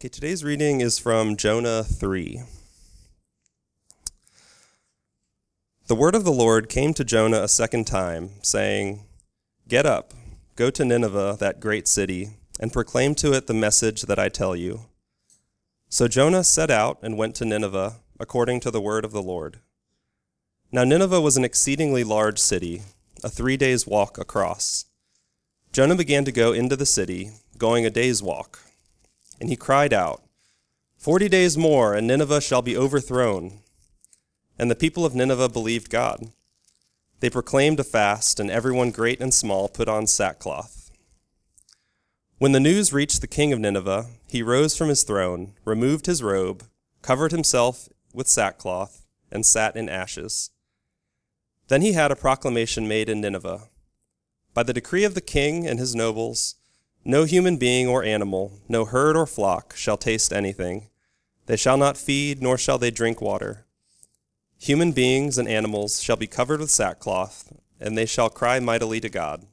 Okay, today's reading is from Jonah 3. The word of the Lord came to Jonah a second time, saying, Get up, go to Nineveh, that great city, and proclaim to it the message that I tell you. So Jonah set out and went to Nineveh, according to the word of the Lord. Now Nineveh was an exceedingly large city, a three days' walk across. Jonah began to go into the city, going a day's walk. And he cried out, Forty days more, and Nineveh shall be overthrown. And the people of Nineveh believed God. They proclaimed a fast, and everyone great and small put on sackcloth. When the news reached the king of Nineveh, he rose from his throne, removed his robe, covered himself with sackcloth, and sat in ashes. Then he had a proclamation made in Nineveh By the decree of the king and his nobles, no human being or animal, no herd or flock shall taste anything. They shall not feed, nor shall they drink water. Human beings and animals shall be covered with sackcloth, and they shall cry mightily to God.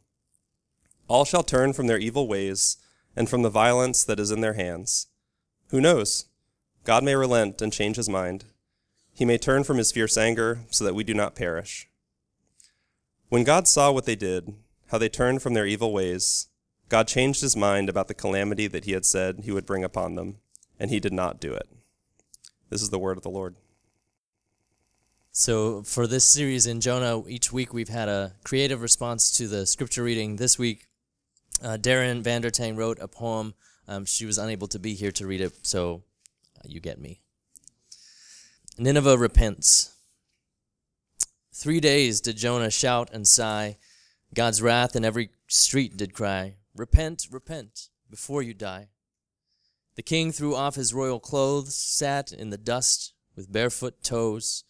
All shall turn from their evil ways and from the violence that is in their hands. Who knows? God may relent and change his mind. He may turn from his fierce anger so that we do not perish. When God saw what they did, how they turned from their evil ways, God changed his mind about the calamity that he had said he would bring upon them, and he did not do it. This is the word of the Lord. So, for this series in Jonah, each week we've had a creative response to the scripture reading. This week, uh, Darren Vandertang wrote a poem. Um, she was unable to be here to read it, so uh, you get me. Nineveh repents. Three days did Jonah shout and sigh. God's wrath in every street did cry. Repent, repent, before you die. The king threw off his royal clothes, sat in the dust with barefoot toes.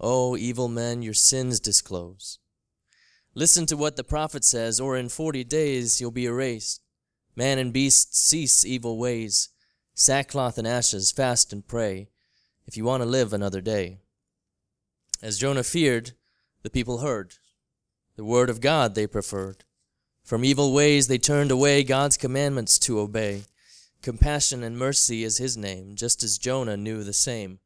O oh, evil men, your sins disclose. Listen to what the prophet says, or in forty days you'll be erased. Man and beast cease evil ways. Sackcloth and ashes, fast and pray, if you want to live another day. As Jonah feared, the people heard. The word of God they preferred. From evil ways they turned away God's commandments to obey. Compassion and mercy is his name, just as Jonah knew the same.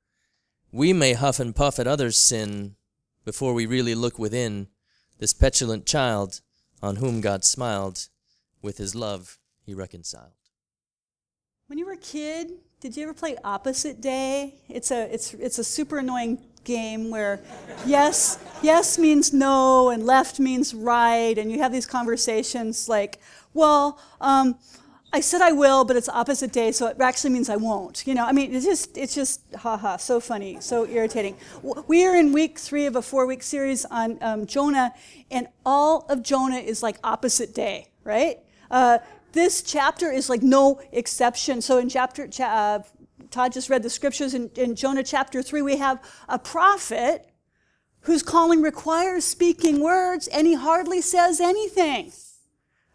We may huff and puff at others' sin before we really look within this petulant child on whom God smiled, with his love he reconciled. When you were a kid, did you ever play Opposite Day? It's a, it's, it's a super annoying game where yes, yes means no and left means right, and you have these conversations like, well, um, I said I will, but it's opposite day, so it actually means I won't. You know, I mean, it's just, it's just, haha, so funny, so irritating. We are in week three of a four-week series on um, Jonah, and all of Jonah is like opposite day, right? Uh, this chapter is like no exception. So in chapter, cha- uh, Todd just read the scriptures in, in Jonah chapter 3. We have a prophet whose calling requires speaking words, and he hardly says anything.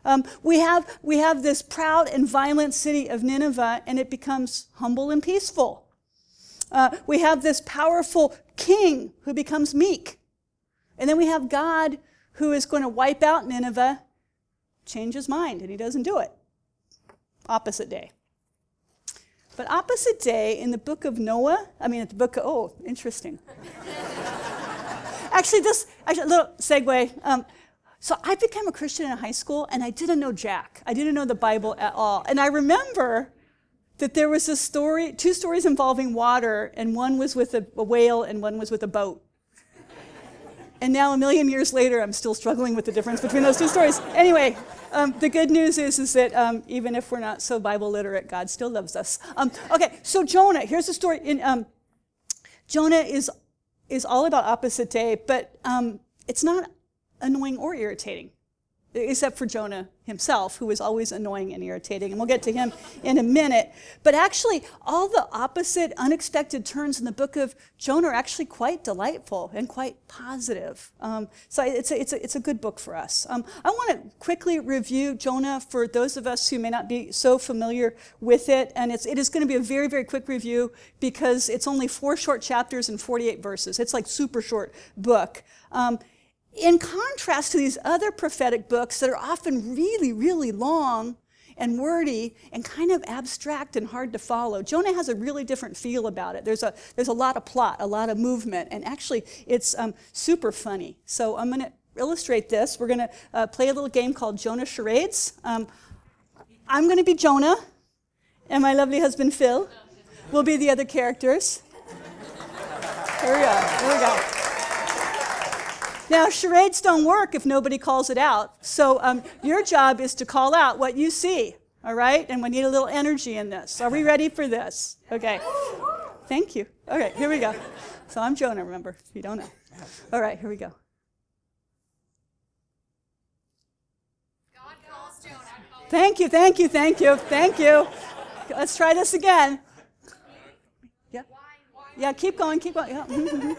Um, we, have, we have this proud and violent city of Nineveh, and it becomes humble and peaceful. Uh, we have this powerful king who becomes meek. And then we have God who is going to wipe out Nineveh, change his mind, and he doesn't do it. Opposite day. But opposite day in the book of Noah, I mean, at the book of, oh, interesting. actually, this, actually, a little segue. Um, so I became a Christian in high school, and I didn't know Jack. I didn't know the Bible at all. And I remember that there was a story, two stories involving water, and one was with a, a whale and one was with a boat. And now, a million years later, I'm still struggling with the difference between those two stories. Anyway, um, the good news is, is that um, even if we're not so Bible literate, God still loves us. Um, okay, so Jonah, here's the story. In, um, Jonah is, is all about opposite day, but um, it's not annoying or irritating except for Jonah himself, who was always annoying and irritating. And we'll get to him in a minute. But actually, all the opposite, unexpected turns in the book of Jonah are actually quite delightful and quite positive. Um, so it's a, it's, a, it's a good book for us. Um, I want to quickly review Jonah for those of us who may not be so familiar with it. And it's, it is going to be a very, very quick review because it's only four short chapters and 48 verses. It's like super short book. Um, in contrast to these other prophetic books that are often really, really long and wordy and kind of abstract and hard to follow. Jonah has a really different feel about it. There's a, there's a lot of plot, a lot of movement, and actually it's um, super funny. So I'm going to illustrate this. We're going to uh, play a little game called Jonah Charades. Um, I'm going to be Jonah, and my lovely husband Phil will be the other characters. Here we go. Here we go. Now, charades don't work if nobody calls it out. So, um, your job is to call out what you see, all right? And we need a little energy in this. Are we ready for this? Okay. Thank you. Okay, here we go. So, I'm Jonah, remember, if you don't know. All right, here we go. Thank you, thank you, thank you, thank you. Let's try this again. Yeah. Yeah, keep going, keep going. Yeah.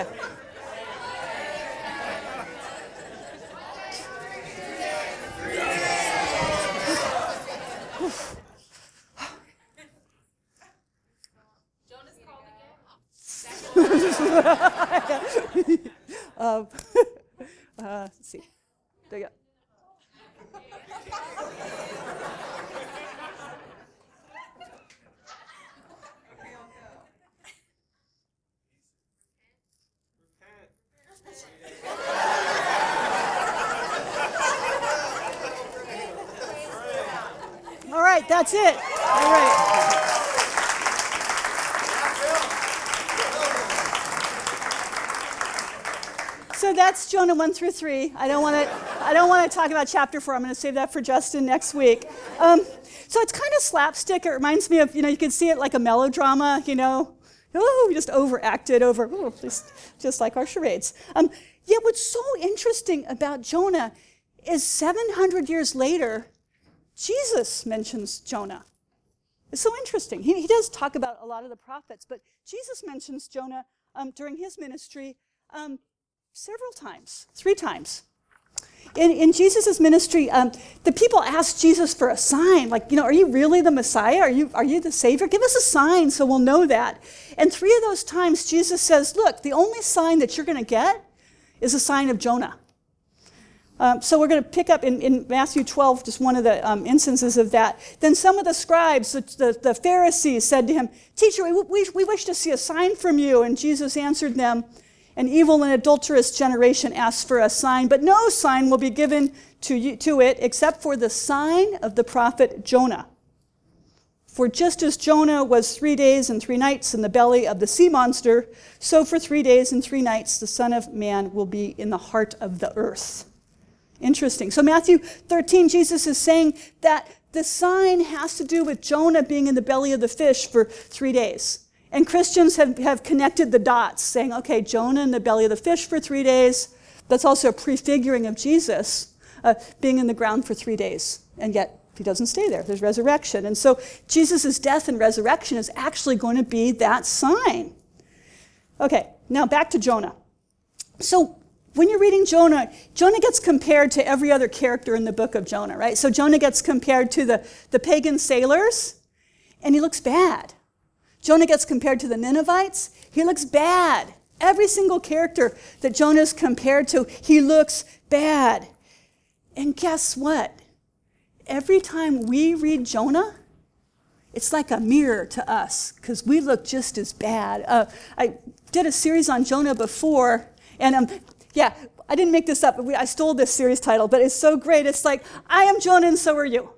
Oh, yeah. um, uh, let's see. There you go. All right, that's it. All right. So that's Jonah 1 through 3. I don't want to I don't want to talk about chapter 4. I'm going to save that for Justin next week. Um, so it's kind of slapstick. It reminds me of, you know, you can see it like a melodrama, you know. Oh, we just overacted over, oh, just, just like our charades. Um, yet what's so interesting about Jonah is 700 years later, Jesus mentions Jonah. It's so interesting. He, he does talk about a lot of the prophets, but Jesus mentions Jonah um, during his ministry um, several times, three times. In, in Jesus' ministry, um, the people asked Jesus for a sign, like, you know, are you really the Messiah? Are you, are you the Savior? Give us a sign so we'll know that. And three of those times, Jesus says, look, the only sign that you're going to get is a sign of Jonah. Um, so we're going to pick up in, in, Matthew 12, just one of the um, instances of that. Then some of the scribes, the, the, the Pharisees, said to him, Teacher, we, we, we wish to see a sign from you. And Jesus answered them, An evil and adulterous generation asks for a sign, but no sign will be given to, you, to it except for the sign of the prophet Jonah. For just as Jonah was three days and three nights in the belly of the sea monster, so for three days and three nights the Son of Man will be in the heart of the earth. Interesting. So, Matthew 13, Jesus is saying that the sign has to do with Jonah being in the belly of the fish for three days. And Christians have, have connected the dots, saying, okay, Jonah in the belly of the fish for three days. That's also a prefiguring of Jesus uh, being in the ground for three days. And yet, he doesn't stay there. There's resurrection. And so, Jesus' death and resurrection is actually going to be that sign. Okay, now back to Jonah. So, when you're reading Jonah, Jonah gets compared to every other character in the book of Jonah, right? So Jonah gets compared to the, the pagan sailors, and he looks bad. Jonah gets compared to the Ninevites, he looks bad. Every single character that Jonah is compared to, he looks bad. And guess what? Every time we read Jonah, it's like a mirror to us because we look just as bad. Uh, I did a series on Jonah before, and um, yeah, I didn't make this up. I stole this series title, but it's so great. It's like, I am Jonah and so are you.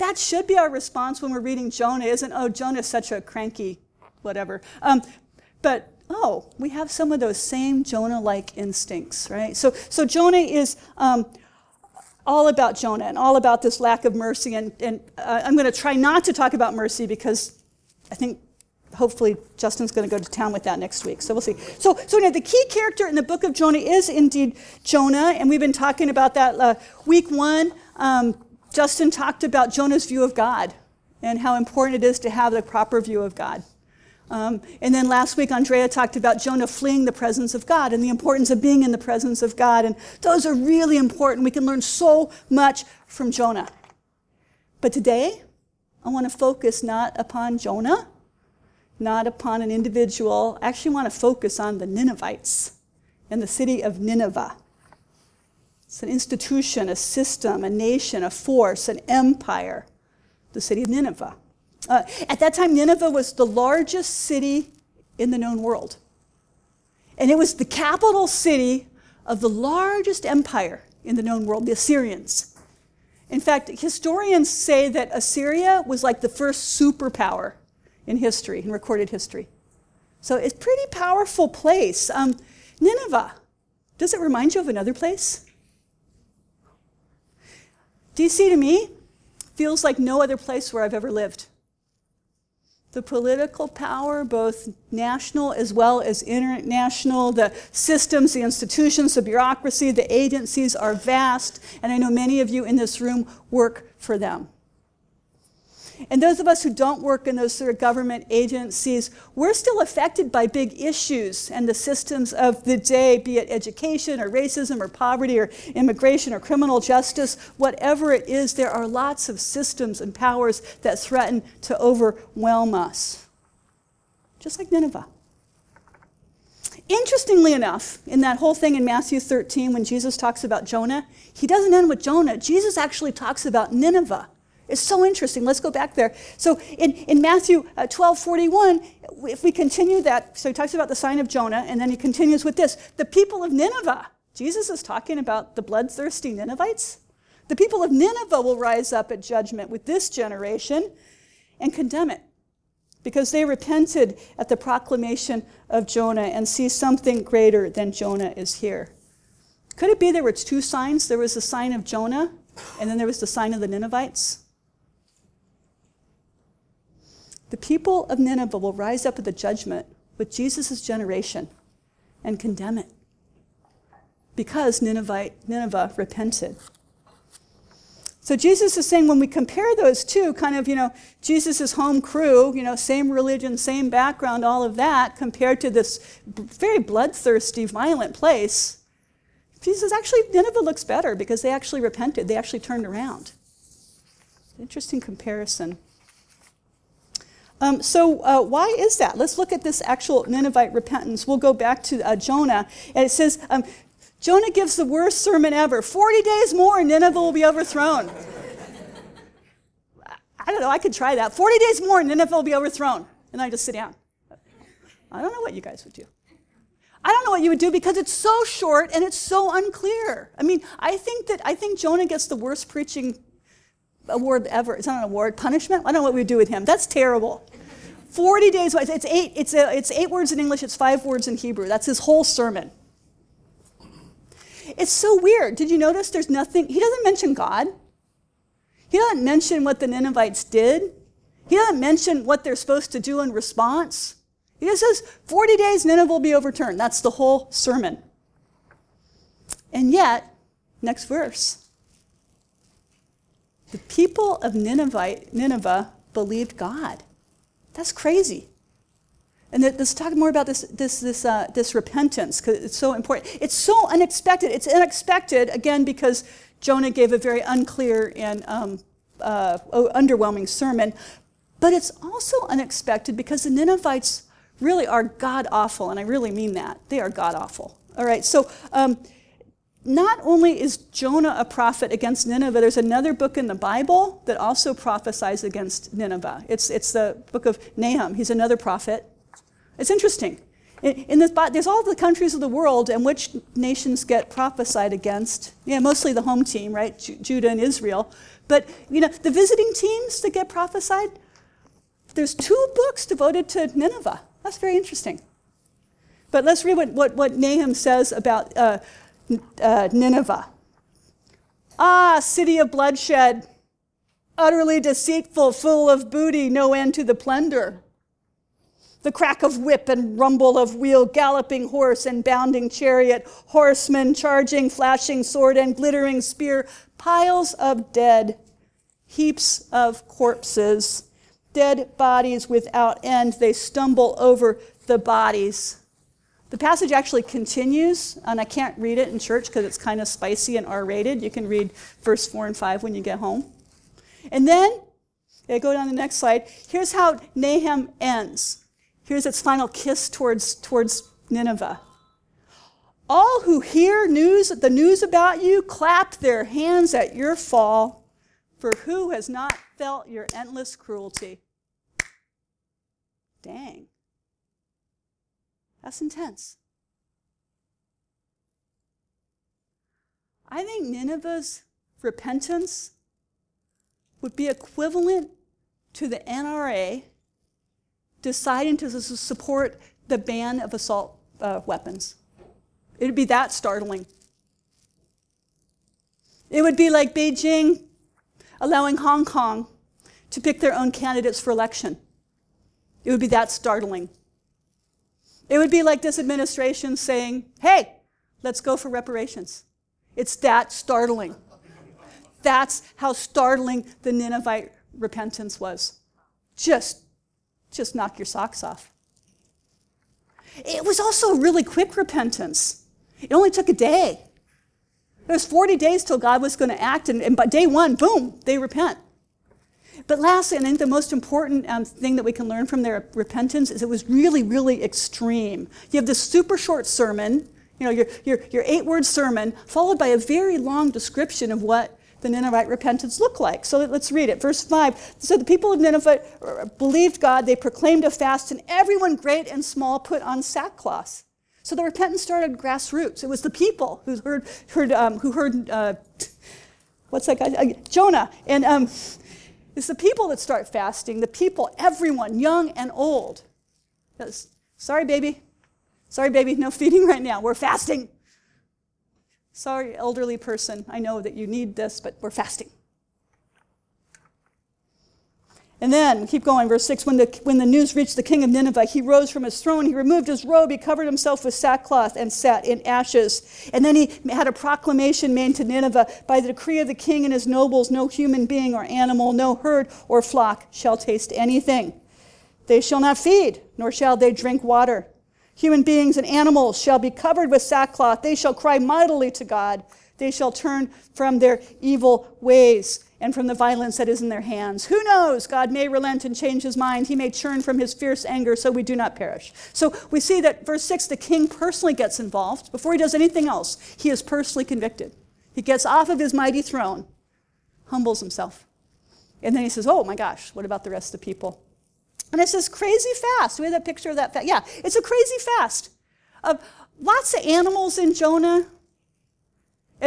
That should be our response when we're reading Jonah, isn't, oh, Jonah's such a cranky whatever. Um, but, oh, we have some of those same Jonah like instincts, right? So, so Jonah is um, all about Jonah and all about this lack of mercy. And, and uh, I'm going to try not to talk about mercy because I think hopefully Justin's going to go to town with that next week. So we'll see. So, so the key character in the book of Jonah is indeed Jonah, and we've been talking about that uh, week one. Um, Justin talked about Jonah's view of God and how important it is to have the proper view of God. Um, and then last week, Andrea talked about Jonah fleeing the presence of God and the importance of being in the presence of God. And those are really important. We can learn so much from Jonah. But today, I want to focus not upon Jonah, not upon an individual. I actually want to focus on the Ninevites and the city of Nineveh. It's an institution, a system, a nation, a force, an empire, the city of Nineveh. Uh, at that time, Nineveh was the largest city in the known world. And it was the capital city of the largest empire in the known world, the Assyrians. In fact, historians say that Assyria was like the first superpower in history, in recorded history. So it's a pretty powerful place. Um, Nineveh, does it remind you of another place? DC to me feels like no other place where I've ever lived the political power, both national as well as international, the systems, the institutions, the bureaucracy, the agencies are vast, and I know many of you in this room work for them. And those of us who don't work in those sort of government agencies, we're still affected by big issues and the systems of the day, be it education or racism or poverty or immigration or criminal justice, whatever it is, there are lots of systems and powers that threaten to overwhelm us. Just like Nineveh. Interestingly enough, in that whole thing in Matthew 13, when Jesus talks about Jonah, he doesn't end with Jonah. Jesus actually talks about Nineveh. It's so interesting. Let's go back there. So in, in Matthew uh, 12 41, if we continue that, so he talks about the sign of Jonah, and then he continues with this the people of Nineveh. Jesus is talking about the bloodthirsty Ninevites. The people of Nineveh will rise up at judgment with this generation and condemn it because they repented at the proclamation of Jonah and see something greater than Jonah is here. Could it be there were two signs? There was the sign of Jonah, and then there was the sign of the Ninevites? The people of Nineveh will rise up at the judgment with Jesus' generation and condemn it because Nineveh, Nineveh repented. So Jesus is saying when we compare those two, kind of, you know, Jesus' home crew, you know, same religion, same background, all of that, compared to this very bloodthirsty, violent place, Jesus actually, Nineveh looks better because they actually repented. They actually turned around. Interesting comparison. Um, so, uh, why is that? Let's look at this actual Ninevite repentance. We'll go back to uh, Jonah. And it says, um, Jonah gives the worst sermon ever 40 days more, and Nineveh will be overthrown. I don't know, I could try that. 40 days more, and Nineveh will be overthrown. And I just sit down. I don't know what you guys would do. I don't know what you would do because it's so short and it's so unclear. I mean, I think that I think Jonah gets the worst preaching award ever. It's not an award, punishment. I don't know what we would do with him. That's terrible. 40 days, it's eight, it's, a, it's eight words in English, it's five words in Hebrew. That's his whole sermon. It's so weird. Did you notice there's nothing, he doesn't mention God. He doesn't mention what the Ninevites did. He doesn't mention what they're supposed to do in response. He just says, 40 days, Nineveh will be overturned. That's the whole sermon. And yet, next verse, the people of Nineveh, believed God. That's crazy. And let's talk more about this, this, this, uh, this repentance because it's so important. It's so unexpected. It's unexpected, again, because Jonah gave a very unclear and um, uh, underwhelming sermon. But it's also unexpected because the Ninevites really are god awful, and I really mean that. They are god awful. All right, so um, not only is Jonah a prophet against Nineveh, there's another book in the Bible that also prophesies against Nineveh. It's, it's the book of Nahum. He's another prophet. It's interesting. In this, there's all the countries of the world and which nations get prophesied against. Yeah, mostly the home team, right? Judah and Israel. But you know, the visiting teams that get prophesied, there's two books devoted to Nineveh. That's very interesting. But let's read what, what, what Nahum says about uh, uh, Nineveh. Ah, city of bloodshed, utterly deceitful, full of booty, no end to the plunder the crack of whip and rumble of wheel, galloping horse and bounding chariot, horsemen charging, flashing sword and glittering spear, piles of dead, heaps of corpses, dead bodies without end. They stumble over the bodies. The passage actually continues, and I can't read it in church because it's kind of spicy and R rated. You can read verse 4 and 5 when you get home. And then, go down the next slide. Here's how Nahum ends. Here's its final kiss towards, towards Nineveh. All who hear news, the news about you clap their hands at your fall, for who has not felt your endless cruelty? Dang. That's intense. I think Nineveh's repentance would be equivalent to the NRA deciding to support the ban of assault uh, weapons. It would be that startling. It would be like Beijing allowing Hong Kong to pick their own candidates for election. It would be that startling. It would be like this administration saying, hey, let's go for reparations. It's that startling. That's how startling the Ninevite repentance was. Just just knock your socks off. It was also really quick repentance. It only took a day. There was 40 days till God was going to act, and, and by day one, boom, they repent. But lastly, I think the most important um, thing that we can learn from their repentance is it was really, really extreme. You have this super short sermon, you know, your, your, your eight word sermon, followed by a very long description of what the Ninevite repentance look like? So let's read it. Verse 5. So the people of Nineveh uh, believed God, they proclaimed a fast, and everyone, great and small, put on sackcloth. So the repentance started grassroots. It was the people who heard, heard, um, who heard uh, what's that guy? Uh, Jonah. And um, it's the people that start fasting, the people, everyone, young and old. Sorry, baby. Sorry, baby, no feeding right now. We're fasting. Sorry, elderly person, I know that you need this, but we're fasting. And then, keep going, verse 6 when the, when the news reached the king of Nineveh, he rose from his throne, he removed his robe, he covered himself with sackcloth, and sat in ashes. And then he had a proclamation made to Nineveh by the decree of the king and his nobles no human being or animal, no herd or flock shall taste anything. They shall not feed, nor shall they drink water. Human beings and animals shall be covered with sackcloth. They shall cry mightily to God. They shall turn from their evil ways and from the violence that is in their hands. Who knows? God may relent and change his mind. He may turn from his fierce anger so we do not perish. So we see that verse 6 the king personally gets involved. Before he does anything else, he is personally convicted. He gets off of his mighty throne, humbles himself. And then he says, Oh my gosh, what about the rest of the people? And it says crazy fast. We have that picture of that fast. Yeah, it's a crazy fast. of lots of animals in Jonah.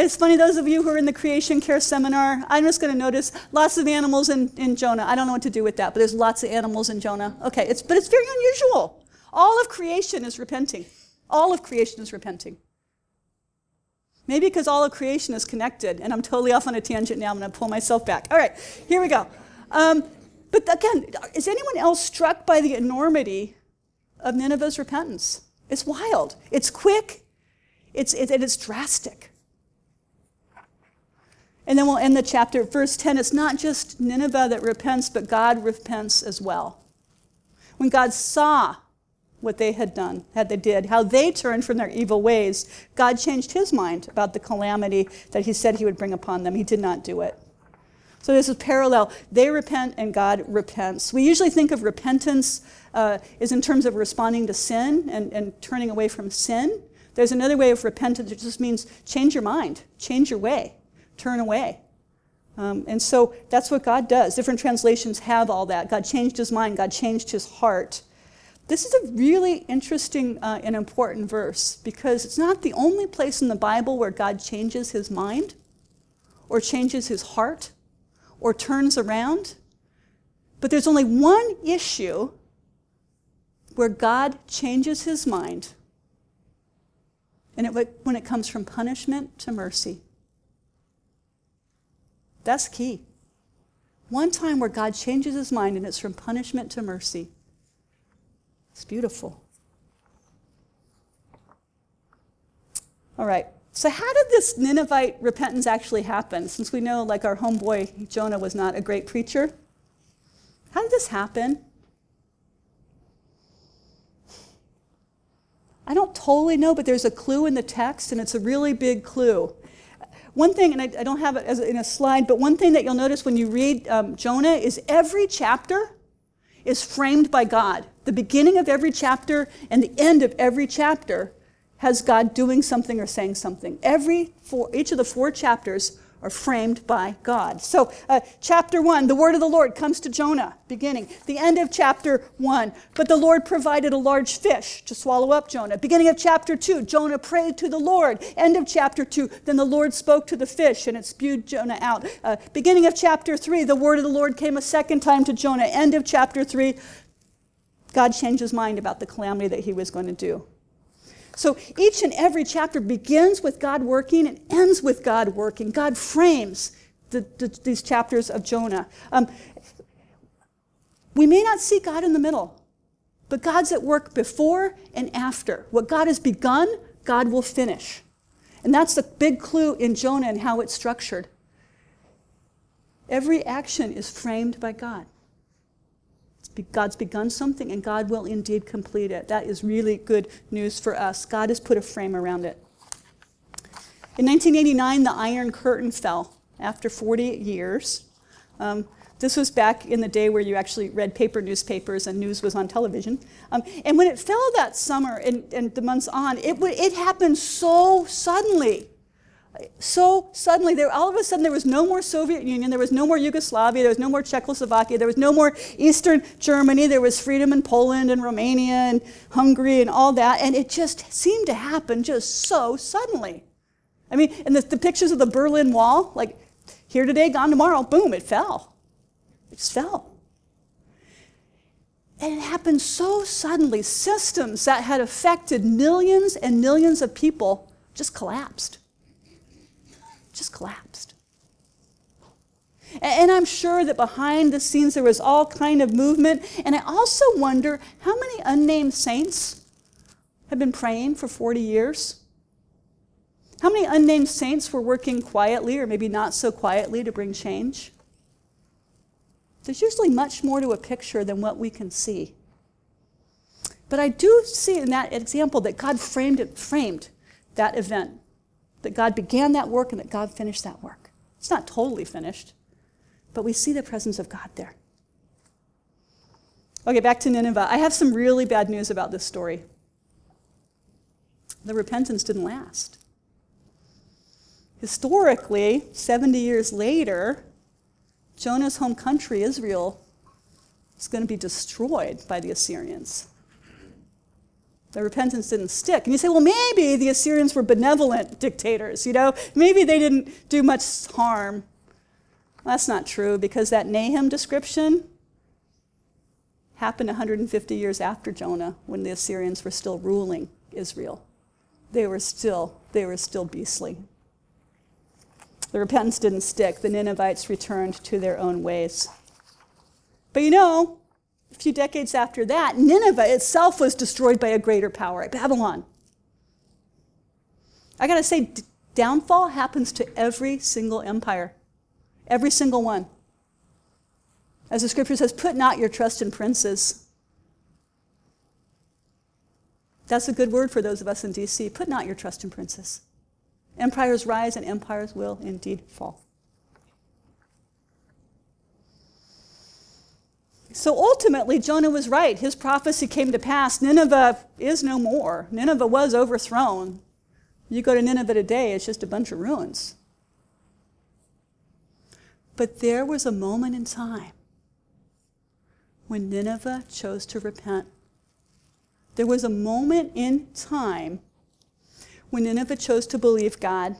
It's funny, those of you who are in the creation care seminar, I'm just going to notice lots of animals in, in Jonah. I don't know what to do with that, but there's lots of animals in Jonah. Okay, it's, but it's very unusual. All of creation is repenting. All of creation is repenting. Maybe because all of creation is connected, and I'm totally off on a tangent now. I'm going to pull myself back. All right, here we go. Um, but again, is anyone else struck by the enormity of Nineveh's repentance? It's wild. It's quick. It's, it, it's drastic. And then we'll end the chapter. Verse 10 it's not just Nineveh that repents, but God repents as well. When God saw what they had done, had they did, how they turned from their evil ways, God changed his mind about the calamity that he said he would bring upon them. He did not do it. So this is parallel. They repent and God repents. We usually think of repentance uh, is in terms of responding to sin and, and turning away from sin. There's another way of repentance. It just means change your mind, change your way, turn away. Um, and so that's what God does. Different translations have all that. God changed his mind, God changed his heart. This is a really interesting uh, and important verse because it's not the only place in the Bible where God changes his mind or changes his heart or turns around. But there's only one issue where God changes his mind, and it, when it comes from punishment to mercy. That's key. One time where God changes his mind, and it's from punishment to mercy. It's beautiful. All right. So, how did this Ninevite repentance actually happen? Since we know, like, our homeboy Jonah was not a great preacher. How did this happen? I don't totally know, but there's a clue in the text, and it's a really big clue. One thing, and I, I don't have it as in a slide, but one thing that you'll notice when you read um, Jonah is every chapter is framed by God. The beginning of every chapter and the end of every chapter has God doing something or saying something. Every four, each of the four chapters are framed by God. So, uh, chapter 1, the word of the Lord comes to Jonah, beginning. The end of chapter 1, but the Lord provided a large fish to swallow up Jonah. Beginning of chapter 2, Jonah prayed to the Lord. End of chapter 2, then the Lord spoke to the fish and it spewed Jonah out. Uh, beginning of chapter 3, the word of the Lord came a second time to Jonah. End of chapter 3, God changed his mind about the calamity that he was going to do. So each and every chapter begins with God working and ends with God working. God frames the, the, these chapters of Jonah. Um, we may not see God in the middle, but God's at work before and after. What God has begun, God will finish. And that's the big clue in Jonah and how it's structured. Every action is framed by God. God's begun something and God will indeed complete it. That is really good news for us. God has put a frame around it. In 1989, the Iron Curtain fell after 40 years. Um, this was back in the day where you actually read paper newspapers and news was on television. Um, and when it fell that summer and, and the months on, it, it happened so suddenly so suddenly, there, all of a sudden, there was no more Soviet Union, there was no more Yugoslavia, there was no more Czechoslovakia, there was no more Eastern Germany, there was freedom in Poland and Romania and Hungary and all that, and it just seemed to happen just so suddenly. I mean, and the, the pictures of the Berlin Wall, like here today, gone tomorrow, boom, it fell. It just fell. And it happened so suddenly. Systems that had affected millions and millions of people just collapsed just collapsed. And I'm sure that behind the scenes there was all kind of movement. And I also wonder how many unnamed saints have been praying for 40 years? How many unnamed saints were working quietly or maybe not so quietly to bring change? There's usually much more to a picture than what we can see. But I do see in that example that God framed it, framed that event that God began that work and that God finished that work. It's not totally finished, but we see the presence of God there. Okay, back to Nineveh. I have some really bad news about this story. The repentance didn't last. Historically, 70 years later, Jonah's home country, Israel, is going to be destroyed by the Assyrians the repentance didn't stick. And you say, well, maybe the Assyrians were benevolent dictators, you know? Maybe they didn't do much harm. Well, that's not true because that Nahum description happened 150 years after Jonah when the Assyrians were still ruling Israel. They were still, they were still beastly. The repentance didn't stick. The Ninevites returned to their own ways. But you know, a few decades after that, Nineveh itself was destroyed by a greater power, Babylon. I got to say, d- downfall happens to every single empire, every single one. As the scripture says, put not your trust in princes. That's a good word for those of us in DC. Put not your trust in princes. Empires rise and empires will indeed fall. So ultimately, Jonah was right. His prophecy came to pass. Nineveh is no more. Nineveh was overthrown. You go to Nineveh today, it's just a bunch of ruins. But there was a moment in time when Nineveh chose to repent. There was a moment in time when Nineveh chose to believe God.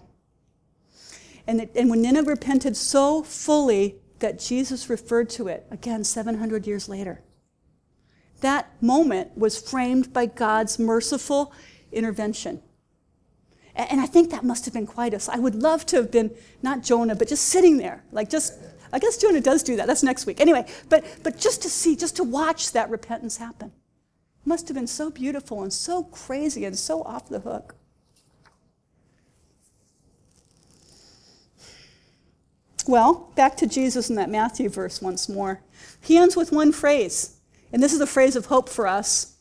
And, it, and when Nineveh repented so fully that Jesus referred to it, again, 700 years later. That moment was framed by God's merciful intervention. And I think that must have been quite a. I would love to have been not Jonah, but just sitting there, like just. I guess Jonah does do that. That's next week. Anyway, but but just to see, just to watch that repentance happen, must have been so beautiful and so crazy and so off the hook. Well, back to Jesus in that Matthew verse once more. He ends with one phrase, and this is a phrase of hope for us.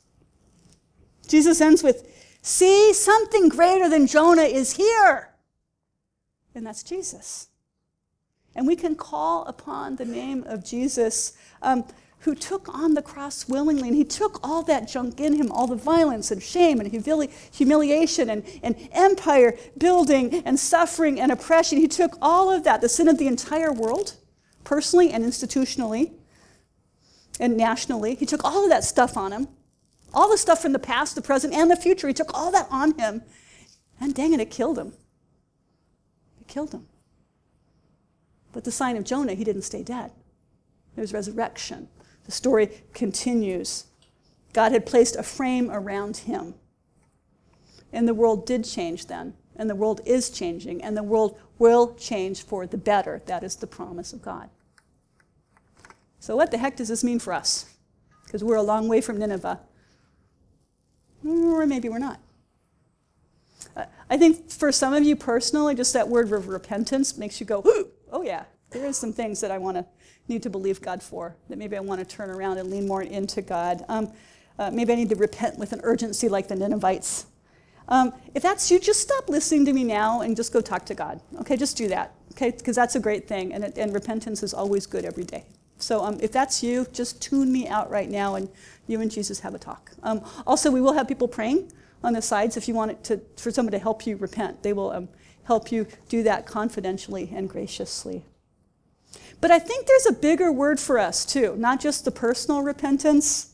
Jesus ends with, See, something greater than Jonah is here. And that's Jesus. And we can call upon the name of Jesus, um, who took on the cross willingly. And he took all that junk in him all the violence and shame and humili- humiliation and, and empire building and suffering and oppression. He took all of that, the sin of the entire world, personally and institutionally and nationally. He took all of that stuff on him. All the stuff from the past, the present, and the future, he took all that on him. And dang it, it killed him. It killed him. But the sign of Jonah, he didn't stay dead. There's resurrection. The story continues. God had placed a frame around him. And the world did change then. And the world is changing. And the world will change for the better. That is the promise of God. So, what the heck does this mean for us? Because we're a long way from Nineveh or maybe we're not. I think for some of you personally, just that word of repentance makes you go, oh yeah, there is some things that I want to need to believe God for, that maybe I want to turn around and lean more into God. Um, uh, maybe I need to repent with an urgency like the Ninevites. Um, if that's you, just stop listening to me now and just go talk to God. Okay, just do that. Okay, because that's a great thing, and, and repentance is always good every day. So um, if that's you, just tune me out right now and you and Jesus have a talk. Um, also, we will have people praying on the sides if you want it to, for someone to help you repent. They will um, help you do that confidentially and graciously. But I think there's a bigger word for us, too, not just the personal repentance.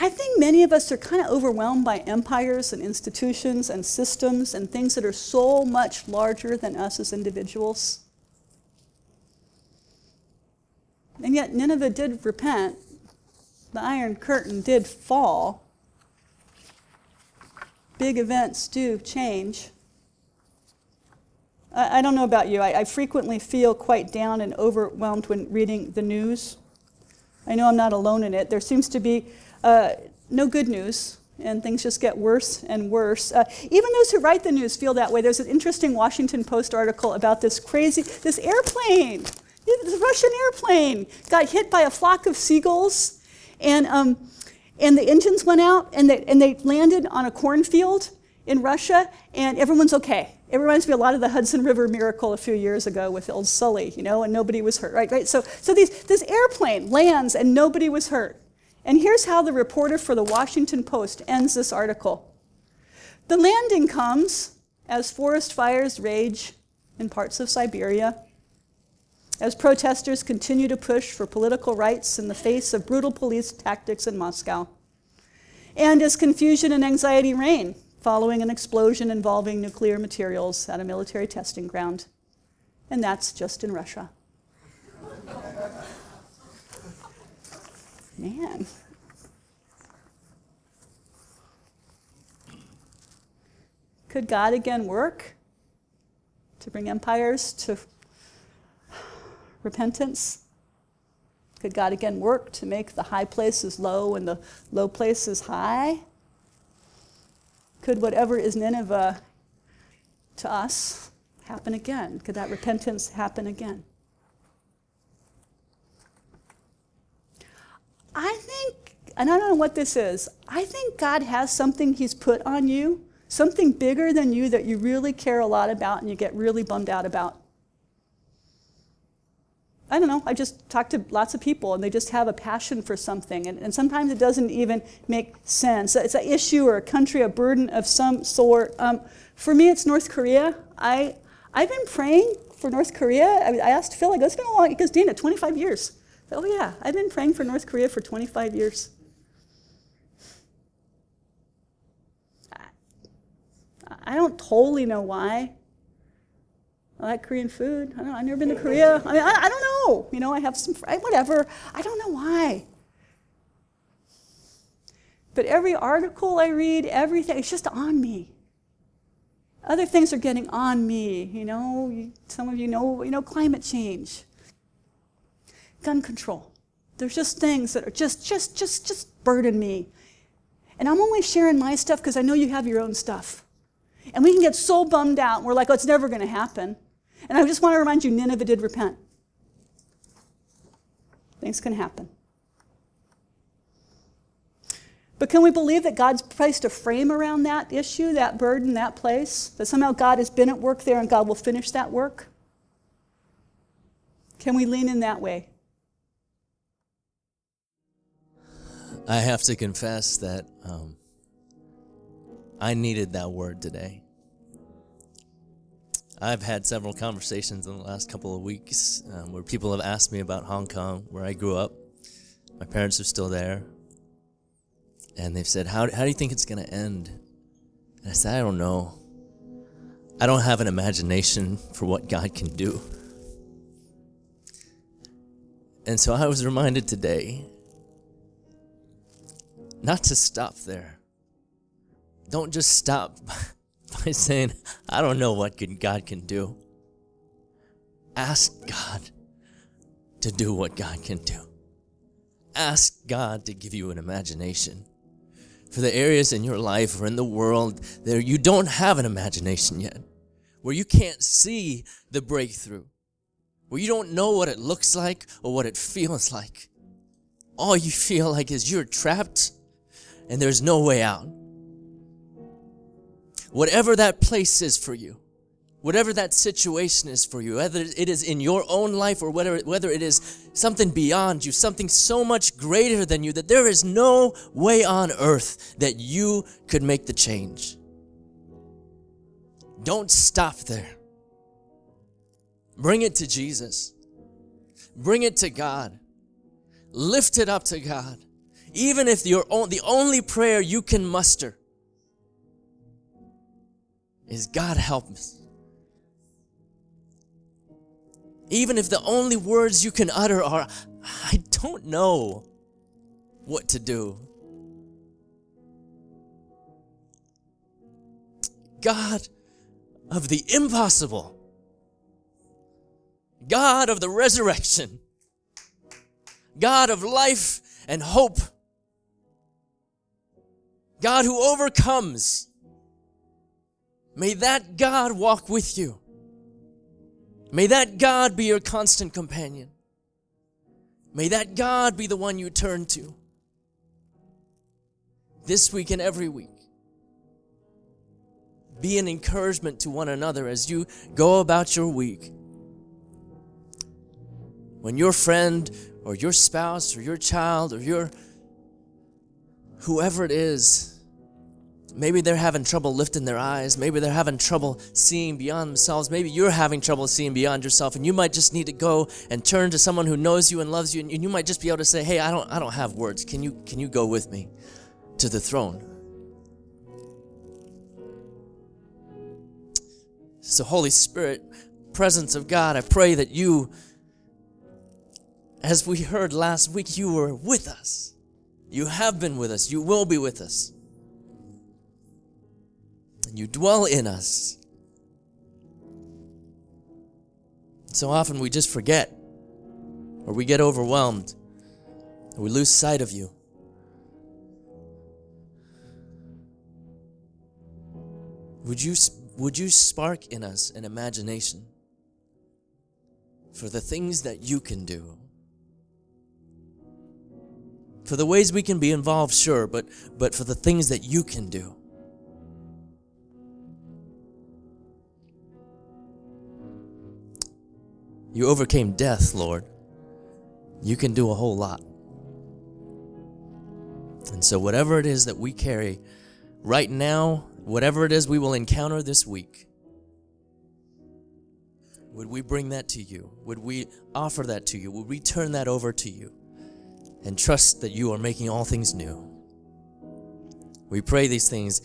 I think many of us are kind of overwhelmed by empires and institutions and systems and things that are so much larger than us as individuals. And yet, Nineveh did repent. The Iron Curtain did fall. Big events do change. I, I don't know about you. I, I frequently feel quite down and overwhelmed when reading the news. I know I'm not alone in it. There seems to be uh, no good news, and things just get worse and worse. Uh, even those who write the news feel that way. There's an interesting Washington Post article about this crazy, this airplane the Russian airplane got hit by a flock of seagulls, and, um, and the engines went out, and they, and they landed on a cornfield in Russia, and everyone's okay. It reminds me a lot of the Hudson River miracle a few years ago with old Sully, you know, and nobody was hurt, right? Right. So, so these, this airplane lands and nobody was hurt. And here's how the reporter for the Washington Post ends this article. The landing comes as forest fires rage in parts of Siberia as protesters continue to push for political rights in the face of brutal police tactics in Moscow, and as confusion and anxiety reign following an explosion involving nuclear materials at a military testing ground. And that's just in Russia. Man. Could God again work to bring empires to repentance? Could God again work to make the high places low and the low places high? Could whatever is Nineveh to us happen again? Could that repentance happen again? I think, and I don't know what this is, I think God has something He's put on you, something bigger than you that you really care a lot about and you get really bummed out about. I don't know, I just talk to lots of people and they just have a passion for something. And, and sometimes it doesn't even make sense. It's an issue or a country, a burden of some sort. Um, for me, it's North Korea. I, I've been praying for North Korea. I, I asked Phil, I go, it's been a long, Because Dana, 25 years. Oh yeah, I've been praying for North Korea for 25 years. I don't totally know why. I like Korean food. I don't, I've never been to Korea. I, mean, I, I don't know. You know, I have some, whatever. I don't know why. But every article I read, everything, it's just on me. Other things are getting on me. You know, some of you know, you know, climate change, gun control. There's just things that are just, just, just, just burden me. And I'm only sharing my stuff because I know you have your own stuff. And we can get so bummed out, and we're like, oh, it's never going to happen. And I just want to remind you Nineveh did repent. Things can happen. But can we believe that God's placed a frame around that issue, that burden, that place? That somehow God has been at work there and God will finish that work? Can we lean in that way? I have to confess that um, I needed that word today. I've had several conversations in the last couple of weeks um, where people have asked me about Hong Kong, where I grew up. My parents are still there. And they've said, How, how do you think it's going to end? And I said, I don't know. I don't have an imagination for what God can do. And so I was reminded today not to stop there. Don't just stop by saying, I don't know what God can do. Ask God to do what God can do. Ask God to give you an imagination. For the areas in your life or in the world that you don't have an imagination yet, where you can't see the breakthrough, where you don't know what it looks like or what it feels like. All you feel like is you're trapped and there's no way out. Whatever that place is for you, whatever that situation is for you, whether it is in your own life or whether, whether it is something beyond you, something so much greater than you, that there is no way on earth that you could make the change. Don't stop there. Bring it to Jesus. Bring it to God. Lift it up to God. Even if your own, the only prayer you can muster is God help us. Even if the only words you can utter are, I don't know what to do. God of the impossible, God of the resurrection, God of life and hope, God who overcomes. May that God walk with you. May that God be your constant companion. May that God be the one you turn to this week and every week. Be an encouragement to one another as you go about your week. When your friend or your spouse or your child or your whoever it is Maybe they're having trouble lifting their eyes. Maybe they're having trouble seeing beyond themselves. Maybe you're having trouble seeing beyond yourself, and you might just need to go and turn to someone who knows you and loves you, and you might just be able to say, "Hey, I don't, I don't have words. Can you, can you go with me to the throne?" So, Holy Spirit, presence of God, I pray that you, as we heard last week, you were with us. You have been with us. You will be with us you dwell in us. So often we just forget, or we get overwhelmed, or we lose sight of you. Would you, would you spark in us an imagination for the things that you can do? For the ways we can be involved, sure, but, but for the things that you can do. You overcame death, Lord. You can do a whole lot. And so, whatever it is that we carry right now, whatever it is we will encounter this week, would we bring that to you? Would we offer that to you? Would we turn that over to you and trust that you are making all things new? We pray these things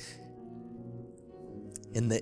in the